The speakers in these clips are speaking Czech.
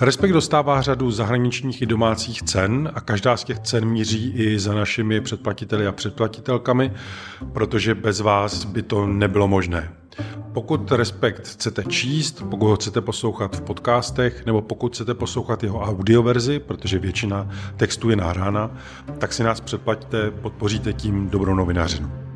Respekt dostává řadu zahraničních i domácích cen a každá z těch cen míří i za našimi předplatiteli a předplatitelkami, protože bez vás by to nebylo možné. Pokud Respekt chcete číst, pokud ho chcete poslouchat v podcastech, nebo pokud chcete poslouchat jeho audioverzi, protože většina textu je nahrána, tak si nás předplaťte, podpoříte tím dobrou novinařinu.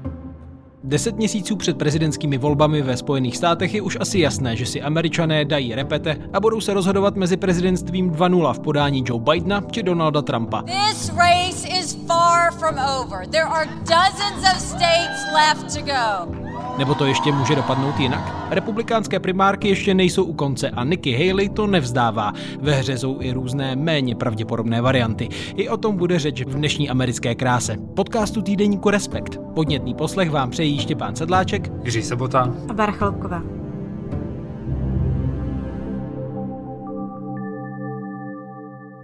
Deset měsíců před prezidentskými volbami ve Spojených státech je už asi jasné, že si američané dají repete a budou se rozhodovat mezi prezidentstvím 2.0 v podání Joe Bidena či Donalda Trumpa. This race is far from over. There are dozens of states left to go. Nebo to ještě může dopadnout jinak? Republikánské primárky ještě nejsou u konce a Nikki Haley to nevzdává. Ve hře jsou i různé méně pravděpodobné varianty. I o tom bude řeč v dnešní americké kráse. Podcastu týdeníku Respekt. Podnětný poslech vám přejí Štěpán Sedláček, Jiří Sobota a Barchalková.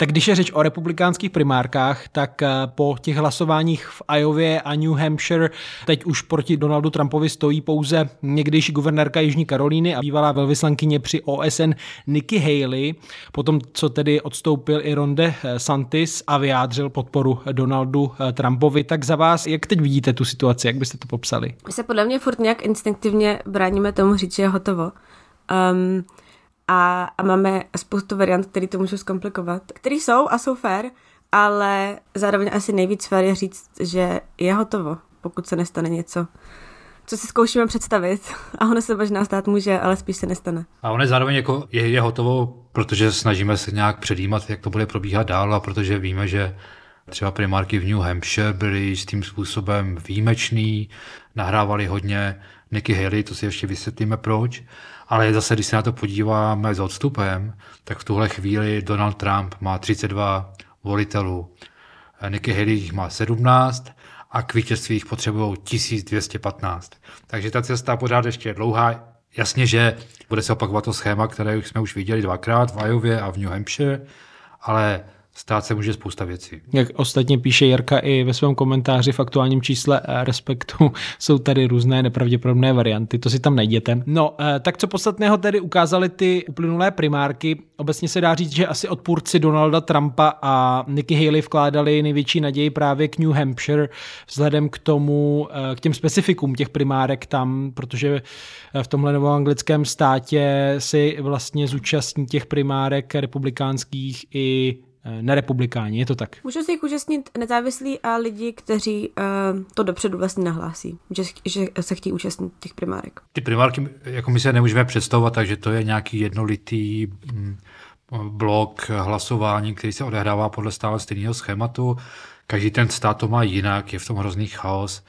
Tak když je řeč o republikánských primárkách, tak eh, po těch hlasováních v Iově a New Hampshire teď už proti Donaldu Trumpovi stojí pouze někdejší guvernérka Jižní Karolíny a bývalá velvyslankyně při OSN Nikki Haley, potom co tedy odstoupil i Ronde Santis a vyjádřil podporu Donaldu eh, Trumpovi, tak za vás, jak teď vidíte tu situaci, jak byste to popsali? My se podle mě furt nějak instinktivně bráníme tomu říct, že je hotovo. Um, a, a máme spoustu variant, které to můžou zkomplikovat, které jsou a jsou fair, ale zároveň asi nejvíc fair je říct, že je hotovo, pokud se nestane něco, co si zkoušíme představit. A ono se možná stát může, ale spíš se nestane. A ono je zároveň jako je, je hotovo, protože snažíme se nějak předjímat, jak to bude probíhat dál a protože víme, že třeba primárky v New Hampshire byly s tím způsobem výjimečný, nahrávali hodně Nikki Haley, to si ještě vysvětlíme proč. Ale zase, když se na to podíváme s odstupem, tak v tuhle chvíli Donald Trump má 32 volitelů, Nikki Haley jich má 17 a k vítězství jich potřebují 1215. Takže ta cesta pořád ještě je dlouhá. Jasně, že bude se opakovat to schéma, které jsme už viděli dvakrát v Iově a v New Hampshire, ale stát se může spousta věcí. Jak ostatně píše Jarka i ve svém komentáři v aktuálním čísle eh, Respektu, jsou tady různé nepravděpodobné varianty, to si tam najděte. No, eh, tak co podstatného tedy ukázali ty uplynulé primárky? Obecně se dá říct, že asi odpůrci Donalda Trumpa a Nikki Haley vkládali největší naději právě k New Hampshire vzhledem k tomu, eh, k těm specifikům těch primárek tam, protože v tomhle novoanglickém státě si vlastně zúčastní těch primárek republikánských i nerepublikáni, je to tak? Můžu se jich účastnit nezávislí a lidi, kteří uh, to dopředu vlastně nahlásí, že, že se chtějí účastnit těch primárek. Ty primárky, jako my se nemůžeme představovat, takže to je nějaký jednolitý mm, blok hlasování, který se odehrává podle stále stejného schématu. Každý ten stát to má jinak, je v tom hrozný chaos.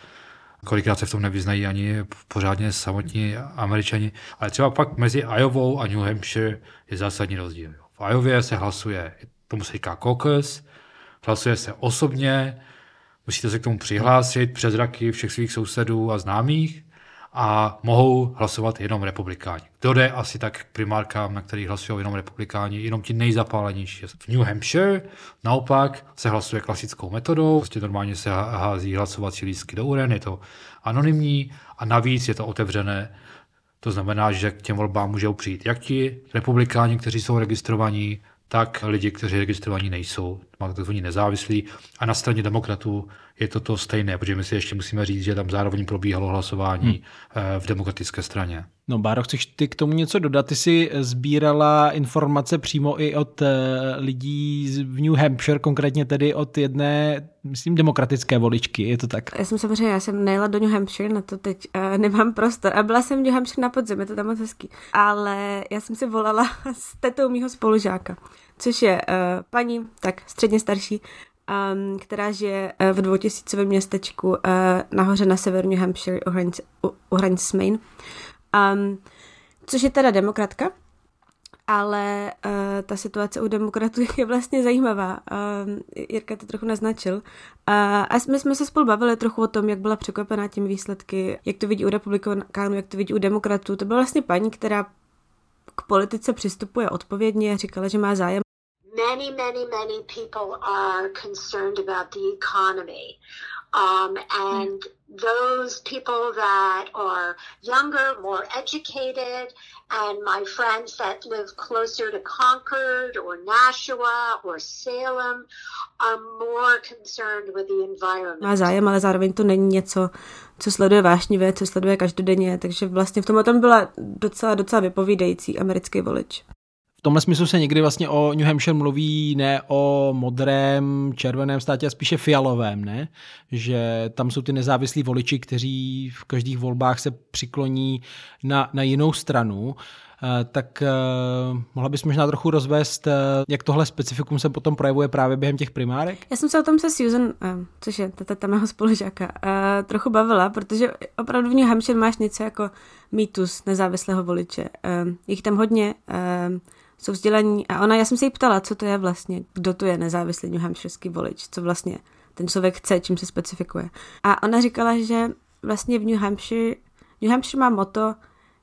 Kolikrát se v tom nevyznají ani pořádně samotní američani. Ale třeba pak mezi Iovou a New Hampshire je zásadní rozdíl. V Iově se hlasuje tomu se říká caucus, hlasuje se osobně, musíte se k tomu přihlásit přes raky všech svých sousedů a známých a mohou hlasovat jenom republikáni. Kdo jde asi tak k primárkám, na kterých hlasují jenom republikáni, jenom ti nejzapálenější. V New Hampshire naopak se hlasuje klasickou metodou, prostě normálně se hází hlasovací lístky do uren, je to anonymní a navíc je to otevřené to znamená, že k těm volbám můžou přijít jak ti republikáni, kteří jsou registrovaní, tak lidi, kteří registrovaní nejsou, takzvaní nezávislí. A na straně demokratů je to to stejné, protože my si ještě musíme říct, že tam zároveň probíhalo hlasování hmm. v demokratické straně. No Báro, chceš ty k tomu něco dodat? Ty jsi sbírala informace přímo i od eh, lidí v New Hampshire, konkrétně tedy od jedné, myslím, demokratické voličky, je to tak? Já jsem samozřejmě, já jsem nejela do New Hampshire, na to teď uh, nemám prostor. A byla jsem v New Hampshire na podzim, je to tam moc hezký. Ale já jsem si volala s tetou mýho spolužáka což je uh, paní, tak středně starší, um, která žije uh, v dvoutisícovém městečku uh, nahoře na severu New Hampshire u hranice, u, u hranice s Maine. Um, což je teda demokratka, ale uh, ta situace u demokratů je vlastně zajímavá. Uh, Jirka to trochu naznačil. Uh, a my jsme se spolu bavili trochu o tom, jak byla překvapená těmi výsledky, jak to vidí u republikánů, jak to vidí u demokratů. To byla vlastně paní, která k politice přistupuje odpovědně, říkala, že má zájem many, many, many people are concerned about the economy. Um, and those people that are younger, more educated, and my friends that live closer to Concord or Nashua or Salem are more concerned with the environment. Má zájem, ale zároveň to není něco, co sleduje vášnivě, co sleduje každodenně, takže vlastně v tomhle tom byla docela, docela vypovídající americký volič. V tomhle smyslu se někdy vlastně o New Hampshire mluví ne o modrém, červeném státě, a spíše fialovém, ne? Že tam jsou ty nezávislí voliči, kteří v každých volbách se přikloní na, na jinou stranu. Eh, tak uh, mohla bys možná trochu rozvést, uh, jak tohle specifikum se potom projevuje právě během těch primárek? Já jsem se o tom se Susan, což je tata mého spolužáka, trochu bavila, protože opravdu v New Hampshire máš něco jako mýtus nezávislého voliče. Jich tam hodně, jsou vzdělaní a ona, já jsem se jí ptala, co to je vlastně, kdo to je nezávislý New Hampshireský volič, co vlastně ten člověk chce, čím se specifikuje. A ona říkala, že vlastně v New Hampshire, New Hampshire má moto,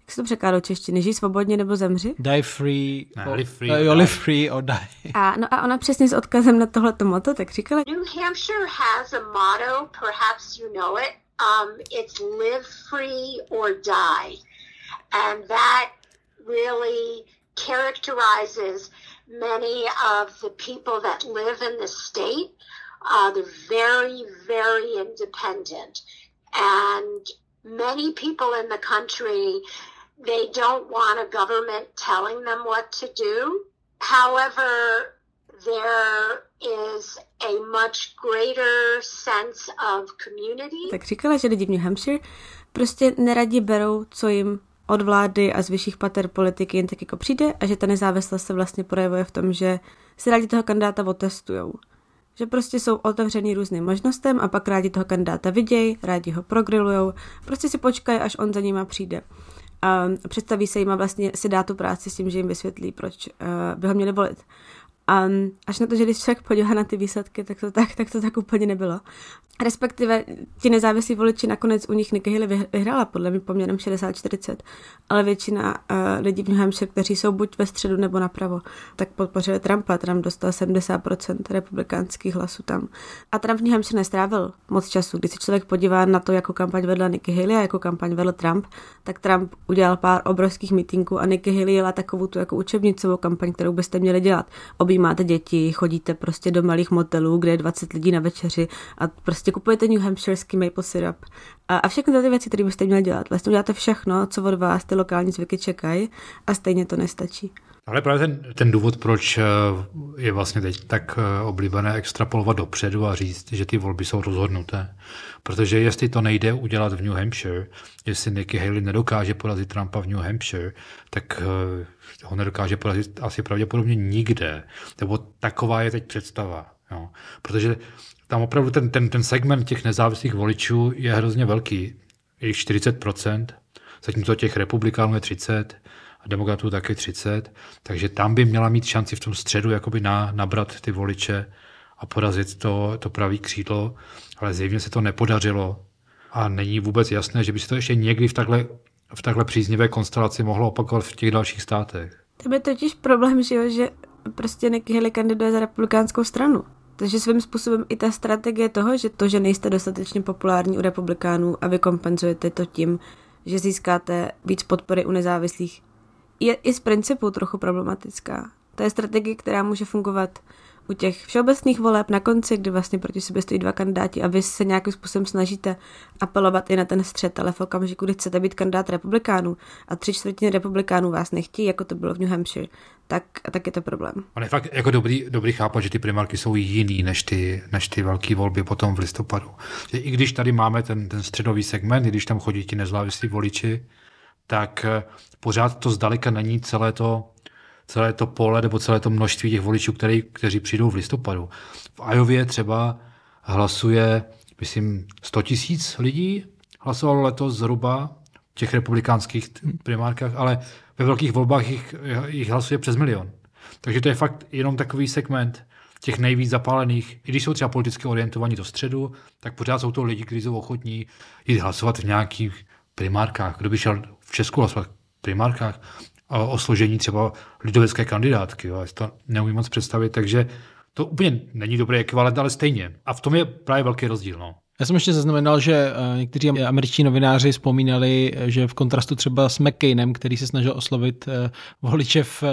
jak se to překládá do češtiny, žij svobodně nebo zemři? Die free, Ne, or, live free uh, or die. live free or die. A, no a ona přesně s odkazem na tohleto moto tak říkala, New Hampshire has a motto, perhaps you know it. Um, it's live free or die. And that really characterizes many of the people that live in the state. Uh, they're very, very independent. And many people in the country, they don't want a government telling them what to do. However, there is a much greater sense of community. tak říkala, že lidi v New Hampshire prostě neradi berou, co jim od vlády a z vyšších pater politiky jen tak jako přijde a že ta nezávislost se vlastně projevuje v tom, že si rádi toho kandidáta otestujou. Že prostě jsou otevřený různým možnostem a pak rádi toho kandidáta vidějí, rádi ho progrilujou, prostě si počkají, až on za nima přijde. A představí se jim a vlastně si dá tu práci s tím, že jim vysvětlí, proč uh, by ho měli volit. A až na to, že když člověk podívá na ty výsledky, tak to tak, tak to tak úplně nebylo. Respektive ti nezávislí voliči nakonec u nich Nikki Haley vyhrála podle mě poměrem 60-40, ale většina uh, lidí v New Hampshire, kteří jsou buď ve středu nebo napravo, tak podpořili Trumpa. Trump dostal 70% republikánských hlasů tam. A Trump v New Hampshire nestrávil moc času. Když se člověk podívá na to, jakou kampaň vedla Nikki Haley a jakou kampaň vedl Trump, tak Trump udělal pár obrovských mítinků a Nikki Haley jela takovou tu jako učebnicovou kampaň, kterou byste měli dělat. Objímáte děti, chodíte prostě do malých motelů, kde je 20 lidí na večeři a prostě kupujete New Hampshireský maple syrup. A, a všechny ty věci, které byste měli dělat. Vlastně uděláte všechno, co od vás ty lokální zvyky čekají a stejně to nestačí. Ale právě ten, ten důvod, proč eh, je vlastně teď tak eh, oblíbené extrapolovat dopředu a říct, že ty volby jsou rozhodnuté. Protože jestli to nejde udělat v New Hampshire, jestli Nikki Haley nedokáže porazit Trumpa v New Hampshire, tak eh, ho nedokáže porazit asi pravděpodobně nikde. Nebo taková je teď představa. Jo. Protože tam opravdu ten, ten, ten segment těch nezávislých voličů je hrozně velký. Je jich 40%, zatímco těch republikánů je 30, a demokratů taky 30, takže tam by měla mít šanci v tom středu jakoby na, nabrat ty voliče a porazit to, to pravý křídlo, ale zjevně se to nepodařilo a není vůbec jasné, že by se to ještě někdy v takhle, v takhle příznivé konstelaci mohlo opakovat v těch dalších státech. To je totiž problém, že, jo, že prostě Nikki Haley kandiduje za republikánskou stranu. Takže svým způsobem i ta strategie toho, že to, že nejste dostatečně populární u republikánů a vy kompenzujete to tím, že získáte víc podpory u nezávislých, je i z principu trochu problematická. To je strategie, která může fungovat u těch všeobecných voleb na konci, kdy vlastně proti sobě stojí dva kandidáti a vy se nějakým způsobem snažíte apelovat i na ten střed, ale v okamžiku, kdy chcete být kandidát republikánů a tři čtvrtiny republikánů vás nechtějí, jako to bylo v New Hampshire, tak, tak je to problém. On je fakt jako dobrý, dobrý chápat, že ty primárky jsou jiný než ty, než ty velké volby potom v listopadu. Že I když tady máme ten, ten středový segment, i když tam chodí ti nezávislí voliči, tak eh, pořád to zdaleka není celé to, celé to pole nebo celé to množství těch voličů, který, kteří přijdou v listopadu. V Ajově třeba hlasuje, myslím, 100 tisíc lidí hlasovalo letos zhruba v těch republikánských primárkách, ale ve velkých volbách jich, jich hlasuje přes milion. Takže to je fakt jenom takový segment těch nejvíc zapálených, i když jsou třeba politicky orientovaní do středu, tak pořád jsou to lidi, kteří jsou ochotní jít hlasovat v nějakých primárkách. Kdo by šel v Česku hlasovat v primárkách o, složení třeba lidovecké kandidátky, jo, já si to neumím moc představit, takže to úplně není dobrý ekvivalent, ale stejně. A v tom je právě velký rozdíl. No. Já jsem ještě zaznamenal, že eh, někteří američtí novináři vzpomínali, že v kontrastu třeba s McCainem, který se snažil oslovit eh, voliče v, eh,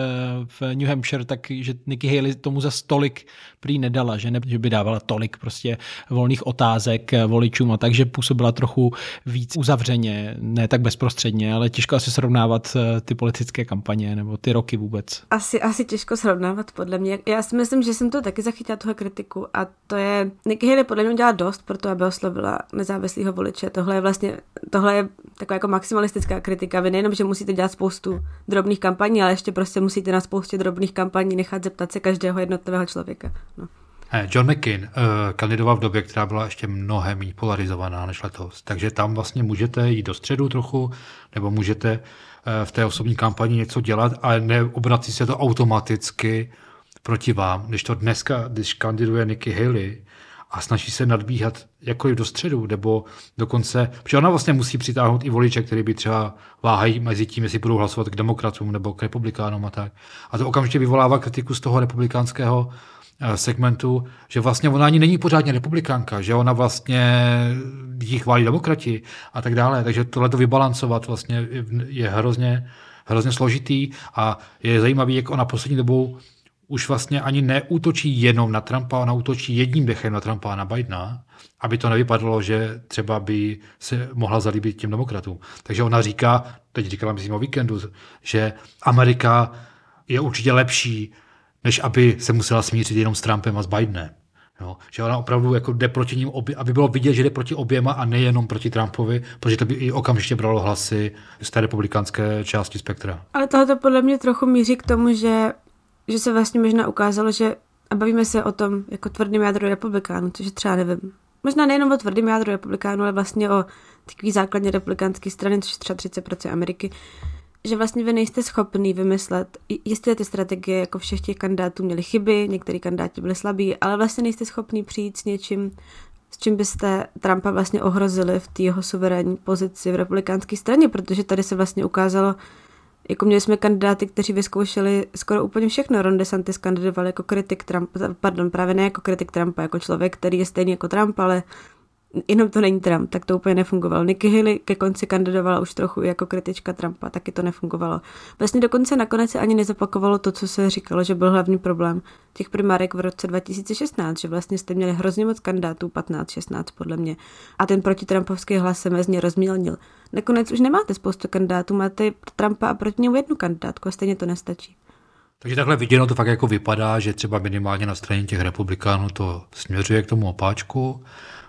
v New Hampshire, tak že Nikki Haley tomu za stolik prý nedala, že, ne, že by dávala tolik prostě volných otázek voličům a takže působila trochu víc uzavřeně, ne tak bezprostředně, ale těžko asi srovnávat ty politické kampaně nebo ty roky vůbec. Asi, asi těžko srovnávat podle mě. Já si myslím, že jsem to taky zachytila tuhle kritiku a to je, Nikki Haley podle mě udělala dost pro to, aby oslovila nezávislého voliče. Tohle je vlastně, tohle je taková jako maximalistická kritika. Vy nejenom, že musíte dělat spoustu drobných kampaní, ale ještě prostě musíte na spoustě drobných kampaní nechat zeptat se každého jednotlivého člověka. No. John McCain uh, kandidoval v době, která byla ještě mnohem méně polarizovaná než letos. Takže tam vlastně můžete jít do středu trochu, nebo můžete uh, v té osobní kampani něco dělat, ale neobrací se to automaticky proti vám. Když to dneska, když kandiduje Nikki Haley, a snaží se nadbíhat jakkoliv do středu, nebo dokonce, protože ona vlastně musí přitáhnout i voliče, který by třeba váhají mezi tím, jestli budou hlasovat k demokratům nebo k republikánům a tak. A to okamžitě vyvolává kritiku z toho republikánského eh, segmentu, že vlastně ona ani není pořádně republikánka, že ona vlastně jí chválí demokrati a tak dále. Takže tohle to vybalancovat vlastně je hrozně, hrozně složitý a je zajímavý, jak ona poslední dobou už vlastně ani neútočí jenom na Trumpa, ona útočí jedním dechem na Trumpa a na Bidena, aby to nevypadalo, že třeba by se mohla zalíbit těm demokratům. Takže ona říká, teď říkala myslím o víkendu, že Amerika je určitě lepší, než aby se musela smířit jenom s Trumpem a s Bidenem. Jo, že ona opravdu jako jde proti ním, obě, aby bylo vidět, že jde proti oběma a nejenom proti Trumpovi, protože to by i okamžitě bralo hlasy z té republikánské části spektra. Ale tohle podle mě trochu míří k tomu, že že se vlastně možná ukázalo, že a bavíme se o tom jako tvrdým jádru republikánů, což třeba nevím. Možná nejenom o tvrdým jádru republikánů, ale vlastně o takový základně republikánské strany, což je třeba 30% Ameriky, že vlastně vy nejste schopný vymyslet, jestli ty strategie jako všech těch kandidátů měly chyby, některý kandidáti byli slabí, ale vlastně nejste schopný přijít s něčím, s čím byste Trumpa vlastně ohrozili v té jeho suverénní pozici v republikánské straně, protože tady se vlastně ukázalo, jako měli jsme kandidáty, kteří vyzkoušeli skoro úplně všechno. Ron DeSantis kandidoval jako kritik Trumpa, pardon, právě ne jako kritik Trumpa, jako člověk, který je stejný jako Trump, ale jenom to není Trump, tak to úplně nefungovalo. Nikki Haley ke konci kandidovala už trochu jako kritička Trumpa, taky to nefungovalo. Vlastně dokonce nakonec se ani nezapakovalo to, co se říkalo, že byl hlavní problém těch primárek v roce 2016, že vlastně jste měli hrozně moc kandidátů, 15-16 podle mě, a ten protitrampovský hlas se mezi ně rozmělnil. Nakonec už nemáte spoustu kandidátů, máte Trumpa a proti němu jednu kandidátku a stejně to nestačí. Takže takhle viděno to fakt jako vypadá, že třeba minimálně na straně těch republikánů to směřuje k tomu opáčku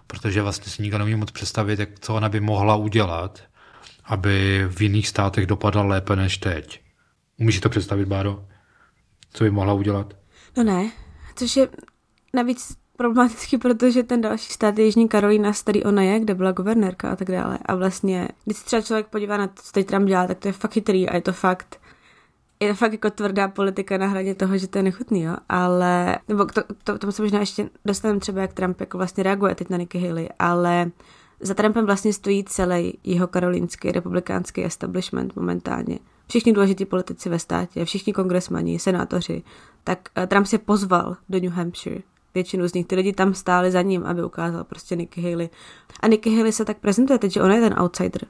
protože vlastně si nikdo nemůže moc představit, jak, co ona by mohla udělat, aby v jiných státech dopadla lépe než teď. Umíš si to představit, Báro? Co by mohla udělat? No ne, což je navíc problematický, protože ten další stát je Jižní Karolína, který ona je, kde byla guvernérka a tak dále. A vlastně, když se třeba člověk podívá na to, co teď Trump dělá, tak to je fakt chytrý a je to fakt je to fakt jako tvrdá politika na hraně toho, že to je nechutný, jo, ale, nebo to, to, tomu se možná ještě dostaneme třeba, jak Trump jako vlastně reaguje teď na Nikki Haley, ale za Trumpem vlastně stojí celý jeho karolínský republikánský establishment momentálně. Všichni důležití politici ve státě, všichni kongresmani, senátoři, tak eh, Trump se pozval do New Hampshire. Většinu z nich, ty lidi tam stáli za ním, aby ukázal prostě Nikki Haley. A Nikki Haley se tak prezentuje teď, že ona je ten outsider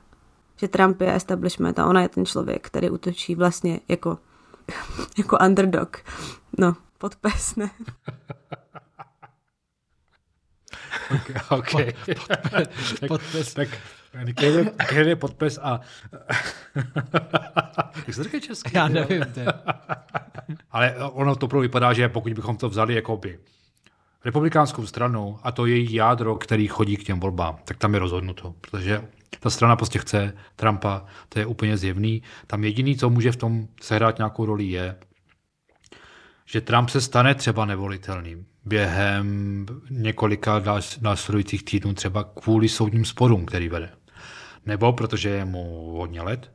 že Trump je establishment a ona je ten člověk, který útočí vlastně jako, jako underdog. No, podpes, ne? okay, okay. podpes, podpes. Tak, tak je podpes a... Jak se česky? Já nevím. Ale ono to pro vypadá, že pokud bychom to vzali jako by republikánskou stranu a to její jádro, který chodí k těm volbám, tak tam je rozhodnuto, protože ta strana prostě chce Trumpa, to je úplně zjevný. Tam jediný, co může v tom sehrát nějakou roli, je, že Trump se stane třeba nevolitelným během několika následujících týdnů, třeba kvůli soudním sporům, který vede. Nebo protože je mu hodně let,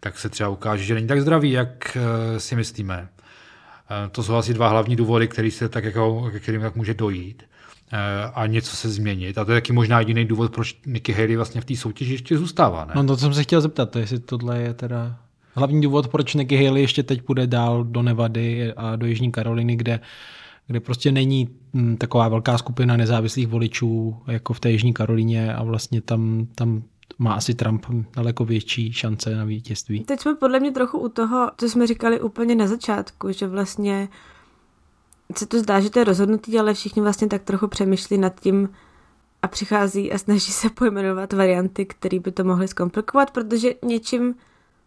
tak se třeba ukáže, že není tak zdravý, jak eh, si myslíme. Eh, to jsou asi dva hlavní důvody, který se tak jako, kterým tak může dojít. Eh, a něco se změnit. A to je taky možná jediný důvod, proč Nikki Haley vlastně v té soutěži ještě zůstává. Ne? No to jsem se chtěl zeptat, jestli tohle je teda hlavní důvod, proč Nikki Haley ještě teď půjde dál do Nevady a do Jižní Karoliny, kde kde prostě není hm, taková velká skupina nezávislých voličů jako v té Jižní Karolíně a vlastně tam, tam má asi Trump daleko větší šance na vítězství. Teď jsme podle mě trochu u toho, co jsme říkali úplně na začátku, že vlastně se to zdá, že to je rozhodnutý, ale všichni vlastně tak trochu přemýšlí nad tím a přichází a snaží se pojmenovat varianty, které by to mohly zkomplikovat, protože něčím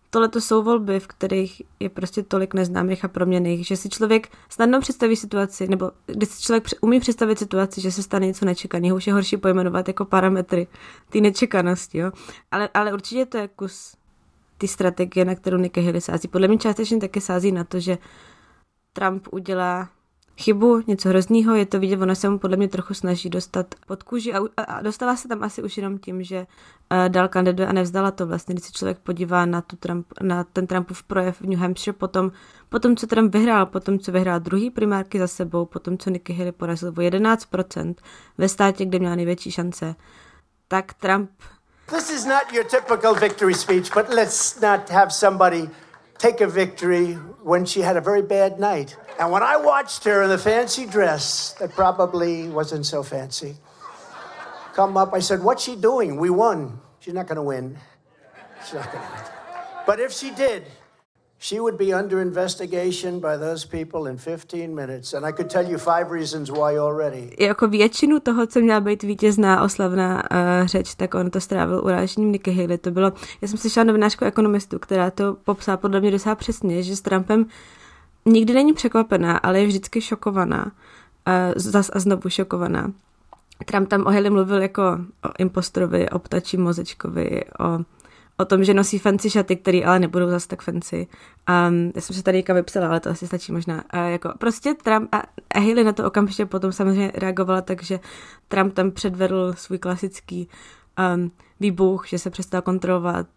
tohle to jsou volby, v kterých je prostě tolik neznámých a proměných, že si člověk snadno představí situaci, nebo když si člověk umí představit situaci, že se stane něco nečekaného, už je horší pojmenovat jako parametry té nečekanosti, jo. Ale, ale určitě to je kus ty strategie, na kterou Nikki sází. Podle mě částečně taky sází na to, že Trump udělá chybu, něco hroznýho, je to vidět, ona se mu podle mě trochu snaží dostat pod kůži a, a, dostala se tam asi už jenom tím, že uh, dal kandiduje a nevzdala to vlastně, když se člověk podívá na, tu Trump, na ten Trumpův projev v New Hampshire, potom, potom, co Trump vyhrál, potom, co vyhrál druhý primárky za sebou, potom, co Nikki Haley porazil o 11% ve státě, kde měla největší šance, tak Trump This is not your typical victory speech, but let's not have somebody take a victory when she had a very bad night. And when I watched her in the fancy dress that probably wasn't so fancy come up, I said, What's she doing? We won. She's not going to win. She's not going to win. But if she did, she would be under investigation by those people in 15 minutes. And I could tell you five reasons why already. Jako většinu toho, co měla být vítězná oslavná uh, řeč, tak on to strávil urážením Nikki Haley. To bylo, já jsem slyšela novinářku ekonomistu, která to popsala podle mě docela přesně, že s Trumpem nikdy není překvapená, ale je vždycky šokovaná. Uh, zas a znovu šokovaná. Trump tam o Haley mluvil jako o impostorovi, o ptačím mozečkovi, o o tom, že nosí fancy šaty, které ale nebudou zase tak fancy. Um, já jsem se tady někam vypsala, ale to asi stačí možná. Uh, jako prostě Trump a, a Haley na to okamžitě potom samozřejmě reagovala, takže Trump tam předvedl svůj klasický um, výbuch, že se přestal kontrolovat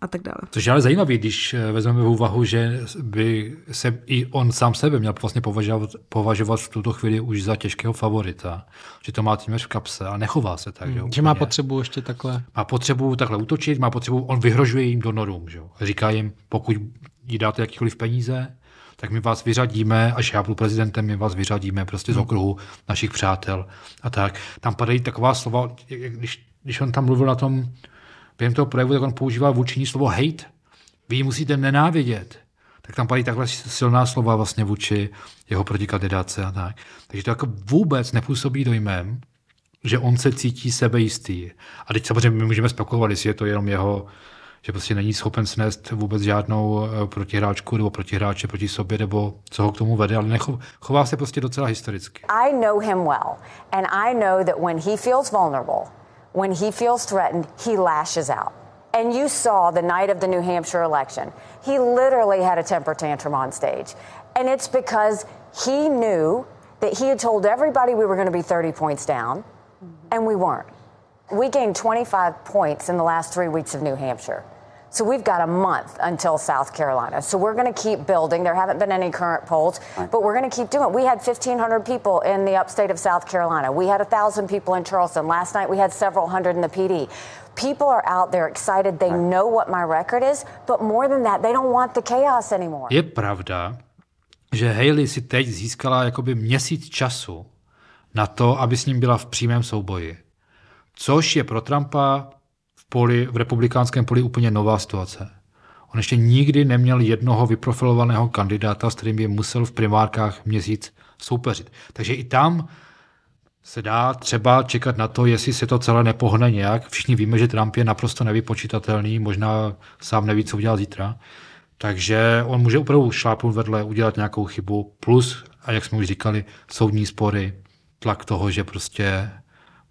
a tak dále. Což je ale zajímavé, když eh, vezmeme v úvahu, že by se i on sám sebe měl vlastně považovat, považovat v tuto chvíli už za těžkého favorita, že to má téměř v kapse a nechová se tak. Hmm, že má potřebu ještě takhle. Má potřebu takhle útočit, má potřebu, on vyhrožuje jim donorům. Že? Říká jim, pokud jí dáte jakýkoliv peníze, tak my vás vyřadíme, až já budu prezidentem, my vás vyřadíme prostě z hmm. okruhu našich přátel a tak. Tam padají taková slova, když, když on tam mluvil na tom, během toho projevu, tak on používal vůči slovo hate. Vy ji musíte nenávidět. Tak tam padí takhle silná slova vlastně vůči jeho protikandidáce a tak. Takže to jako vůbec nepůsobí dojmem, že on se cítí sebejistý. A teď samozřejmě my můžeme spekulovat, jestli je to jenom jeho, že prostě není schopen snést vůbec žádnou eh, protihráčku nebo protihráče proti sobě, nebo co ho k tomu vede, ale nechov, chová se prostě docela historicky. I know him well and I know that when he feels vulnerable, when he feels threatened, he lashes out. And you saw the night of the New Hampshire election, he literally had a temper tantrum on stage. And it's because he knew that he had told everybody we were going to be 30 points down, and we weren't. We gained 25 points in the last three weeks of New Hampshire. So we've got a month until South Carolina. So we're going to keep building. There haven't been any current polls, right. but we're going to keep doing it. We had 1,500 people in the upstate of South Carolina. We had 1,000 people in Charleston. Last night we had several hundred in the PD. People are out there excited. They right. know what my record is, but more than that, they don't want the chaos anymore. Je pravda, že Haley si teď získala jakoby měsíc času na to, aby s ním byla v přímém souboji. Což je pro Trumpa poli, v republikánském poli úplně nová situace. On ještě nikdy neměl jednoho vyprofilovaného kandidáta, s kterým by musel v primárkách měsíc soupeřit. Takže i tam se dá třeba čekat na to, jestli se to celé nepohne nějak. Všichni víme, že Trump je naprosto nevypočitatelný, možná sám neví, co udělá zítra. Takže on může opravdu šlápnout vedle, udělat nějakou chybu, plus, a jak jsme už říkali, soudní spory, tlak toho, že prostě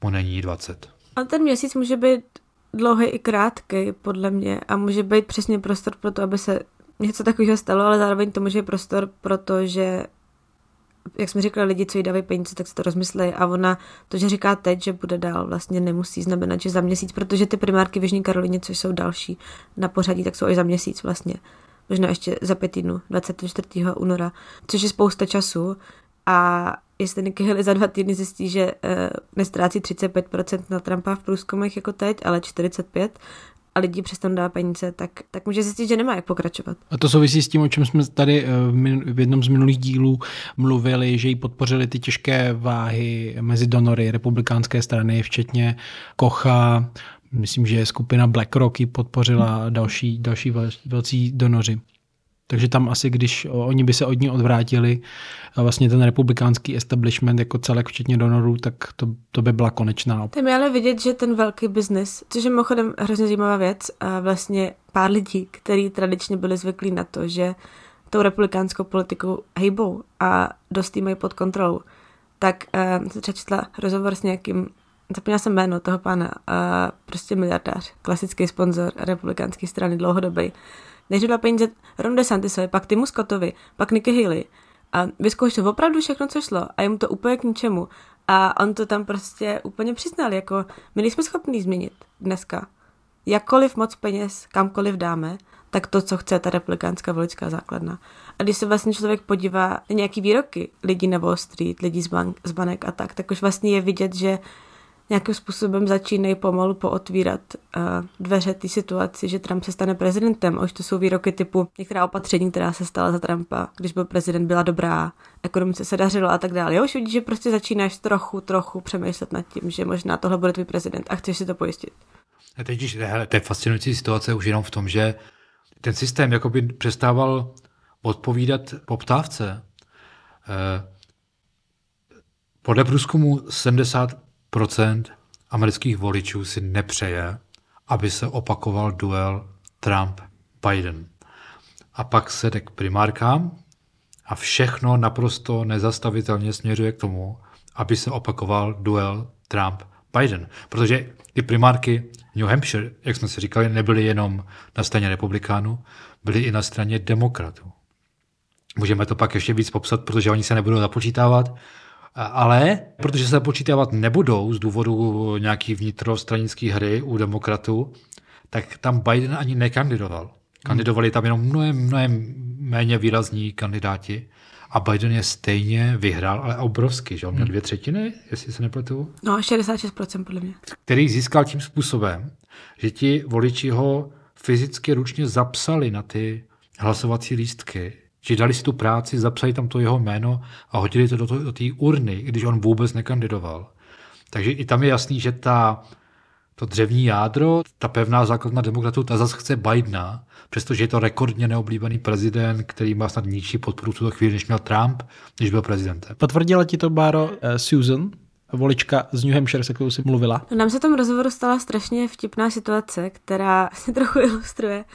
mu není 20. A ten měsíc může být dlouhý i krátký, podle mě, a může být přesně prostor pro to, aby se něco takového stalo, ale zároveň to může být prostor pro to, že jak jsme říkali, lidi, co jí dávají peníze, tak si to rozmyslejí a ona to, že říká teď, že bude dál, vlastně nemusí znamenat, že za měsíc, protože ty primárky v Jižní Karolině, což jsou další na pořadí, tak jsou až za měsíc vlastně. Možná ještě za pět týdnů, 24. února, což je spousta času a jestli Nikki Haley za dva týdny zjistí, že uh, nestrácí 35% na Trumpa v průzkumech jako teď, ale 45%, a lidi přestanou dávat peníze, tak, tak může zjistit, že nemá jak pokračovat. A to souvisí s tím, o čem jsme tady eh, v jednom z minulých dílů mluvili, že jí podpořili ty těžké váhy mezi donory republikánské strany, včetně Kocha, myslím, že skupina BlackRock ji podpořila a další, další velcí donoři. Takže tam asi, když oni by se od ní odvrátili, vlastně ten republikánský establishment jako celek, včetně donorů, tak to, to by byla konečná. Tam je ale vidět, že ten velký biznis, což je mimochodem hrozně zajímavá věc, a vlastně pár lidí, kteří tradičně byli zvyklí na to, že tou republikánskou politikou hejbou a dost mají pod kontrolou, tak uh, jsem četla rozhovor s nějakým zapomněla jsem jméno toho pána, uh, prostě miliardář, klasický sponzor republikánské strany, dlouhodobý, než dala peníze Ron DeSantisovi, pak Timu Scottovi, pak Nikki Haley. A vyzkoušel opravdu všechno, co šlo a jemu to úplně k ničemu. A on to tam prostě úplně přiznal, jako my nejsme schopni změnit dneska. Jakkoliv moc peněz kamkoliv dáme, tak to, co chce ta republikánská voličská základna. A když se vlastně člověk podívá na nějaký výroky lidí na Wall Street, lidí z, bank, z banek a tak, tak už vlastně je vidět, že nějakým způsobem začínají pomalu pootvírat uh, dveře té situaci, že Trump se stane prezidentem. Už to jsou výroky typu některá opatření, která se stala za Trumpa, když byl prezident, byla dobrá, ekonomice se dařilo a tak dále. Jo, už vidíš, že prostě začínáš trochu, trochu přemýšlet nad tím, že možná tohle bude tvůj prezident a chceš si to pojistit. A teď, když, hele, to je fascinující situace už jenom v tom, že ten systém jakoby přestával odpovídat poptávce. Eh, podle průzkumu 70 amerických voličů si nepřeje, aby se opakoval duel Trump-Biden. A pak se jde k primárkám a všechno naprosto nezastavitelně směřuje k tomu, aby se opakoval duel Trump-Biden. Protože ty primárky New Hampshire, jak jsme si říkali, nebyly jenom na straně republikánů, byly i na straně demokratů. Můžeme to pak ještě víc popsat, protože oni se nebudou započítávat, ale protože se počítávat nebudou z důvodu nějaký vnitrostranické hry u demokratů, tak tam Biden ani nekandidoval. Kandidovali tam jenom mnohem, mnohem méně výrazní kandidáti a Biden je stejně vyhrál, ale obrovský, že on měl hmm. dvě třetiny, jestli se nepletu. No, 66% podle mě. Který získal tím způsobem, že ti voliči ho fyzicky ručně zapsali na ty hlasovací lístky že dali si tu práci, zapsali tam to jeho jméno a hodili to do, do té urny, když on vůbec nekandidoval. Takže i tam je jasný, že ta, to dřevní jádro, ta pevná základna demokratů, ta zase chce Bidena, přestože je to rekordně neoblíbený prezident, který má snad nižší podporu v tuto chvíli, než měl Trump, když byl prezidentem. Potvrdila ti to, Báro, uh, Susan, volička z New Hampshire, se kterou jsi mluvila? No, nám se tom rozhovoru stala strašně vtipná situace, která si trochu ilustruje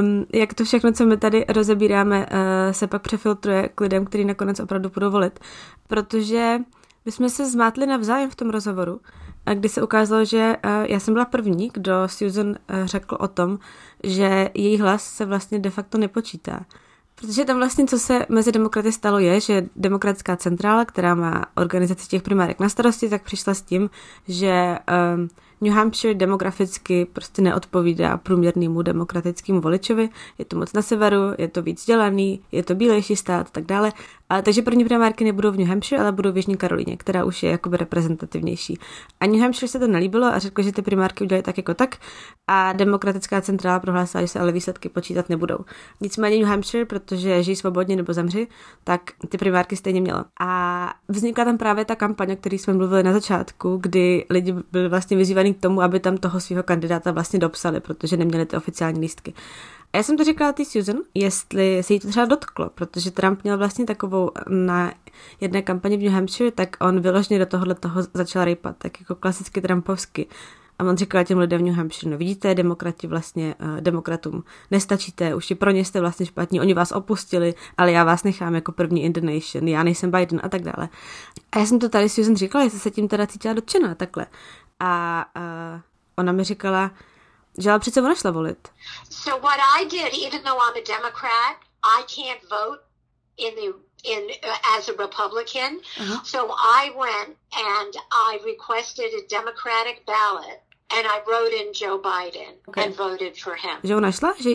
Um, jak to všechno, co my tady rozebíráme, uh, se pak přefiltruje k lidem, kteří nakonec opravdu budou volit. Protože my jsme se zmátli navzájem v tom rozhovoru, a kdy se ukázalo, že uh, já jsem byla první, kdo Susan řekl o tom, že její hlas se vlastně de facto nepočítá. Protože tam vlastně, co se mezi demokraty stalo, je, že demokratická centrála, která má organizaci těch primárek na starosti, tak přišla s tím, že um, New Hampshire demograficky prostě neodpovídá průměrnému demokratickému voličovi. Je to moc na severu, je to víc dělaný, je to bílejší stát a tak dále. A, takže první primárky nebudou v New Hampshire, ale budou v Jižní Karolíně, která už je jakoby reprezentativnější. A New Hampshire se to nelíbilo a řekl, že ty primárky udělají tak jako tak a demokratická centrála prohlásila, že se ale výsledky počítat nebudou. Nicméně New Hampshire, protože žijí svobodně nebo zemři, tak ty primárky stejně měla. A vznikla tam právě ta kampaň, o které jsme mluvili na začátku, kdy lidi byli vlastně vyzývaní k tomu, aby tam toho svého kandidáta vlastně dopsali, protože neměli ty oficiální lístky. A já jsem to říkala ty Susan, jestli se jí to třeba dotklo, protože Trump měl vlastně takovou na jedné kampani v New Hampshire, tak on vyložně do tohohle toho začal rejpat, tak jako klasicky Trumpovsky. A on říkal těm lidem v New Hampshire, no vidíte, demokrati vlastně, uh, demokratům nestačíte, už je pro ně jste vlastně špatní, oni vás opustili, ale já vás nechám jako první in the nation, já nejsem Biden a tak dále. A já jsem to tady Susan říkala, jestli se tím teda cítila dotčená takhle. A uh, ona mi říkala, že ale přece ona šla volit. So what I did, even though I'm a Democrat, I can't vote in the in uh, as a Republican. Uh-huh. So I went and I requested a Democratic ballot and I wrote in Joe Biden okay. and voted for him. Že ona šla, že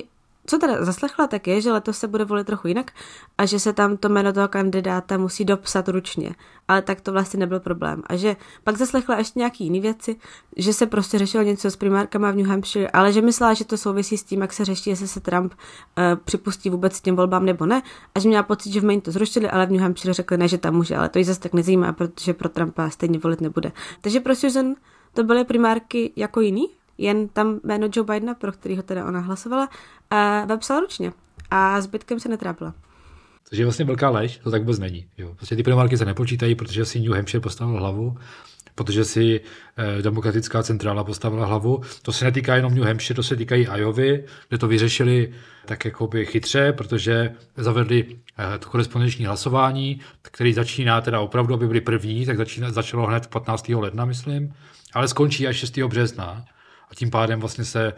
co teda zaslechla, tak je, že letos se bude volit trochu jinak a že se tam to jméno toho kandidáta musí dopsat ručně. Ale tak to vlastně nebyl problém. A že pak zaslechla ještě nějaký jiný věci, že se prostě řešilo něco s primárkama v New Hampshire, ale že myslela, že to souvisí s tím, jak se řeší, jestli se Trump uh, připustí vůbec těm volbám nebo ne. A že měla pocit, že v Maine to zrušili, ale v New Hampshire řekli ne, že tam může, ale to jí zase tak nezajímá, protože pro Trumpa stejně volit nebude. Takže pro Susan to byly primárky jako jiný, jen tam jméno Joe Bidena, pro kterého teda ona hlasovala, uh, vepsala ručně a zbytkem se netrápila. Což je vlastně velká lež, to tak vůbec není. Jo. Prostě ty primárky se nepočítají, protože si New Hampshire postavil hlavu, protože si eh, demokratická centrála postavila hlavu. To se netýká jenom New Hampshire, to se týká i Iovy, kde to vyřešili tak jakoby chytře, protože zavedli eh, to korespondenční hlasování, který začíná teda opravdu, aby byli první, tak začíná, začalo hned 15. ledna, myslím, ale skončí až 6. března a tím pádem vlastně se